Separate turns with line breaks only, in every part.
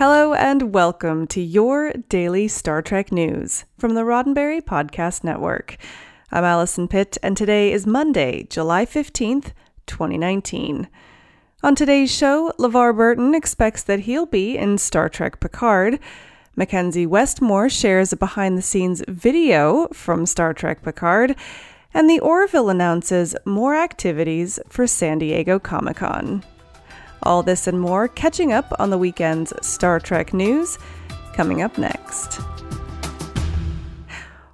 Hello and welcome to your daily Star Trek news from the Roddenberry Podcast Network. I'm Allison Pitt, and today is Monday, July 15th, 2019. On today's show, LeVar Burton expects that he'll be in Star Trek Picard. McKenzie Westmore shares a behind the scenes video from Star Trek Picard. And the Orville announces more activities for San Diego Comic Con. All this and more catching up on the weekend's Star Trek news coming up next.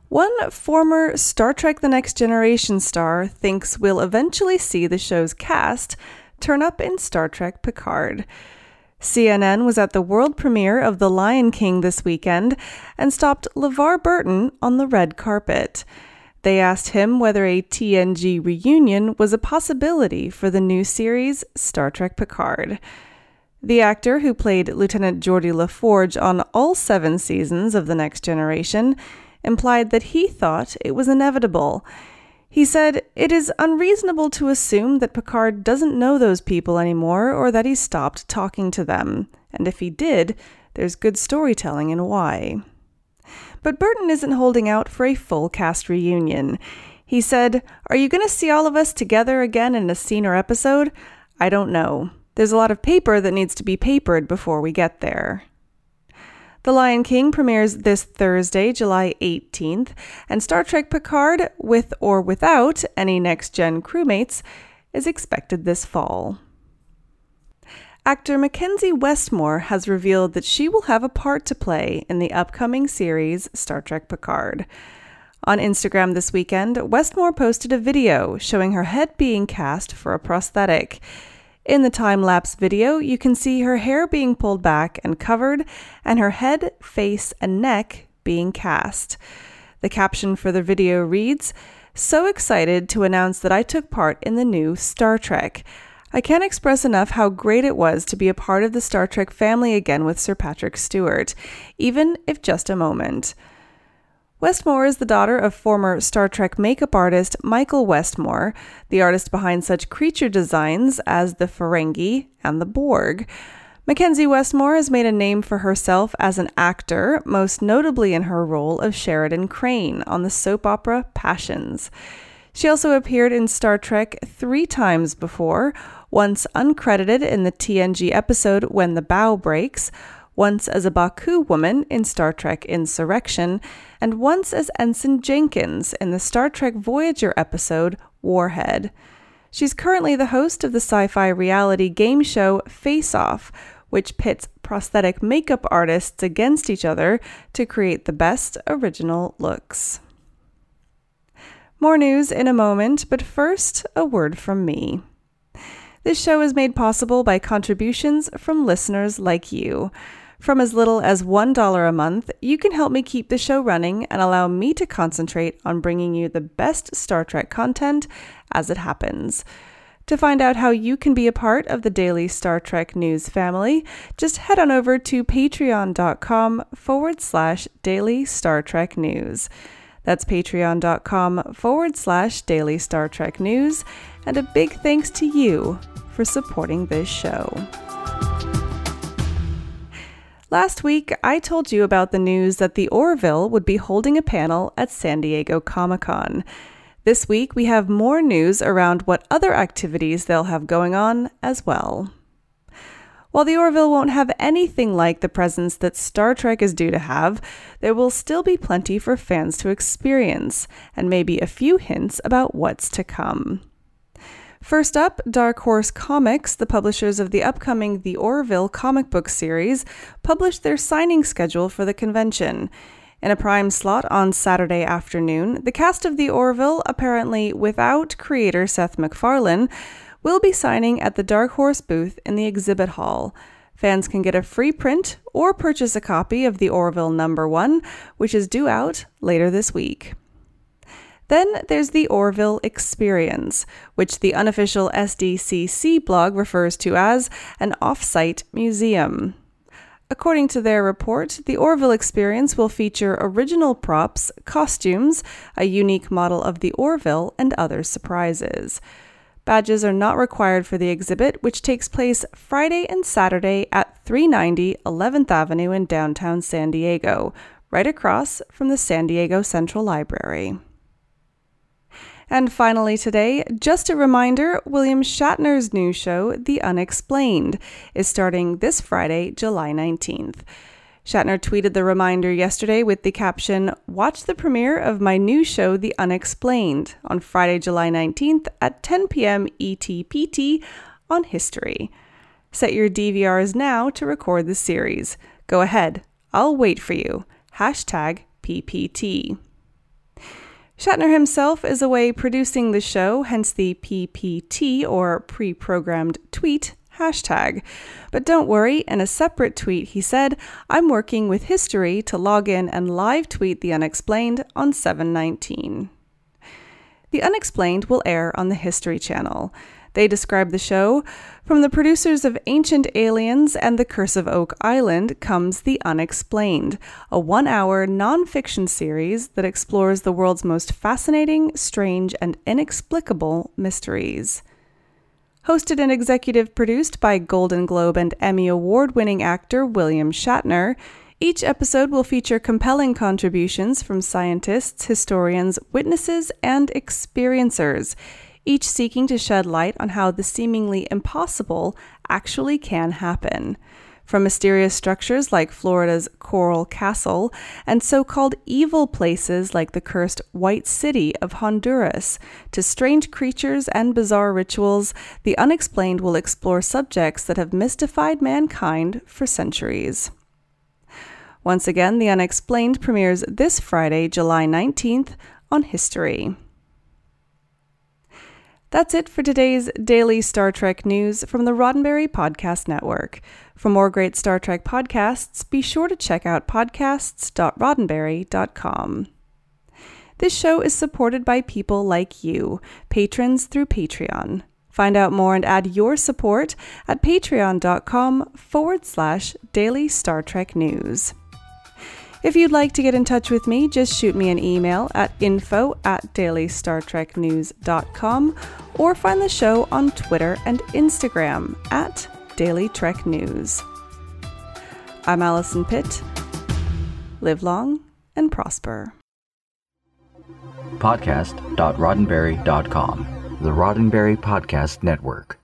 One former Star Trek The Next Generation star thinks we'll eventually see the show's cast turn up in Star Trek Picard. CNN was at the world premiere of The Lion King this weekend and stopped LeVar Burton on the red carpet. They asked him whether a TNG reunion was a possibility for the new series Star Trek Picard. The actor who played Lieutenant Geordi LaForge on all seven seasons of The Next Generation implied that he thought it was inevitable. He said, It is unreasonable to assume that Picard doesn't know those people anymore or that he stopped talking to them. And if he did, there's good storytelling in why. But Burton isn't holding out for a full cast reunion. He said, Are you going to see all of us together again in a scene or episode? I don't know. There's a lot of paper that needs to be papered before we get there. The Lion King premieres this Thursday, July 18th, and Star Trek Picard, with or without any next gen crewmates, is expected this fall. Actor McKenzie Westmore has revealed that she will have a part to play in the upcoming series Star Trek Picard. On Instagram this weekend, Westmore posted a video showing her head being cast for a prosthetic. In the time lapse video, you can see her hair being pulled back and covered, and her head, face, and neck being cast. The caption for the video reads So excited to announce that I took part in the new Star Trek. I can't express enough how great it was to be a part of the Star Trek family again with Sir Patrick Stewart, even if just a moment. Westmore is the daughter of former Star Trek makeup artist Michael Westmore, the artist behind such creature designs as the Ferengi and the Borg. McKenzie Westmore has made a name for herself as an actor, most notably in her role of Sheridan Crane on the soap opera Passions. She also appeared in Star Trek three times before, once uncredited in the TNG episode When the Bow Breaks, once as a Ba'ku woman in Star Trek Insurrection, and once as Ensign Jenkins in the Star Trek Voyager episode Warhead. She's currently the host of the sci fi reality game show Face Off, which pits prosthetic makeup artists against each other to create the best original looks. More news in a moment, but first, a word from me. This show is made possible by contributions from listeners like you. From as little as $1 a month, you can help me keep the show running and allow me to concentrate on bringing you the best Star Trek content as it happens. To find out how you can be a part of the daily Star Trek news family, just head on over to patreon.com forward slash daily Star Trek news. That's patreon.com forward slash daily Star Trek news. And a big thanks to you for supporting this show. Last week, I told you about the news that the Orville would be holding a panel at San Diego Comic Con. This week, we have more news around what other activities they'll have going on as well. While the Orville won't have anything like the presence that Star Trek is due to have, there will still be plenty for fans to experience, and maybe a few hints about what's to come. First up, Dark Horse Comics, the publishers of the upcoming The Orville comic book series, published their signing schedule for the convention. In a prime slot on Saturday afternoon, the cast of The Orville, apparently without creator Seth MacFarlane, will be signing at the Dark Horse booth in the exhibit hall. Fans can get a free print or purchase a copy of The Orville Number 1, which is due out later this week. Then there's the Orville Experience, which the unofficial SDCC blog refers to as an off-site museum. According to their report, the Orville experience will feature original props, costumes, a unique model of the Orville, and other surprises. Badges are not required for the exhibit, which takes place Friday and Saturday at 390 11th Avenue in downtown San Diego, right across from the San Diego Central Library. And finally, today, just a reminder William Shatner's new show, The Unexplained, is starting this Friday, July 19th. Shatner tweeted the reminder yesterday with the caption Watch the premiere of my new show, The Unexplained, on Friday, July 19th at 10 p.m. ETPT on History. Set your DVRs now to record the series. Go ahead, I'll wait for you. Hashtag PPT. Shatner himself is away producing the show, hence the PPT or pre programmed tweet hashtag. But don't worry, in a separate tweet, he said, I'm working with History to log in and live tweet The Unexplained on 719. The Unexplained will air on the History Channel. They describe the show From the producers of Ancient Aliens and The Curse of Oak Island comes The Unexplained, a one hour non-fiction series that explores the world's most fascinating, strange, and inexplicable mysteries. Hosted and executive produced by Golden Globe and Emmy Award winning actor William Shatner, each episode will feature compelling contributions from scientists, historians, witnesses, and experiencers each seeking to shed light on how the seemingly impossible actually can happen. From mysterious structures like Florida's Coral Castle and so called evil places like the cursed White City of Honduras, to strange creatures and bizarre rituals, The Unexplained will explore subjects that have mystified mankind for centuries. Once again, The Unexplained premieres this Friday, July 19th on History. That's it for today's daily Star Trek news from the Roddenberry Podcast Network. For more great Star Trek podcasts, be sure to check out podcasts.roddenberry.com. This show is supported by people like you, patrons through Patreon. Find out more and add your support at patreon.com forward slash daily Star Trek news. If you'd like to get in touch with me, just shoot me an email at info at dailystartreknews.com or find the show on Twitter and Instagram at Daily Trek News. I'm Allison Pitt. Live long and prosper.
Podcast.roddenberry.com, the Roddenberry Podcast Network.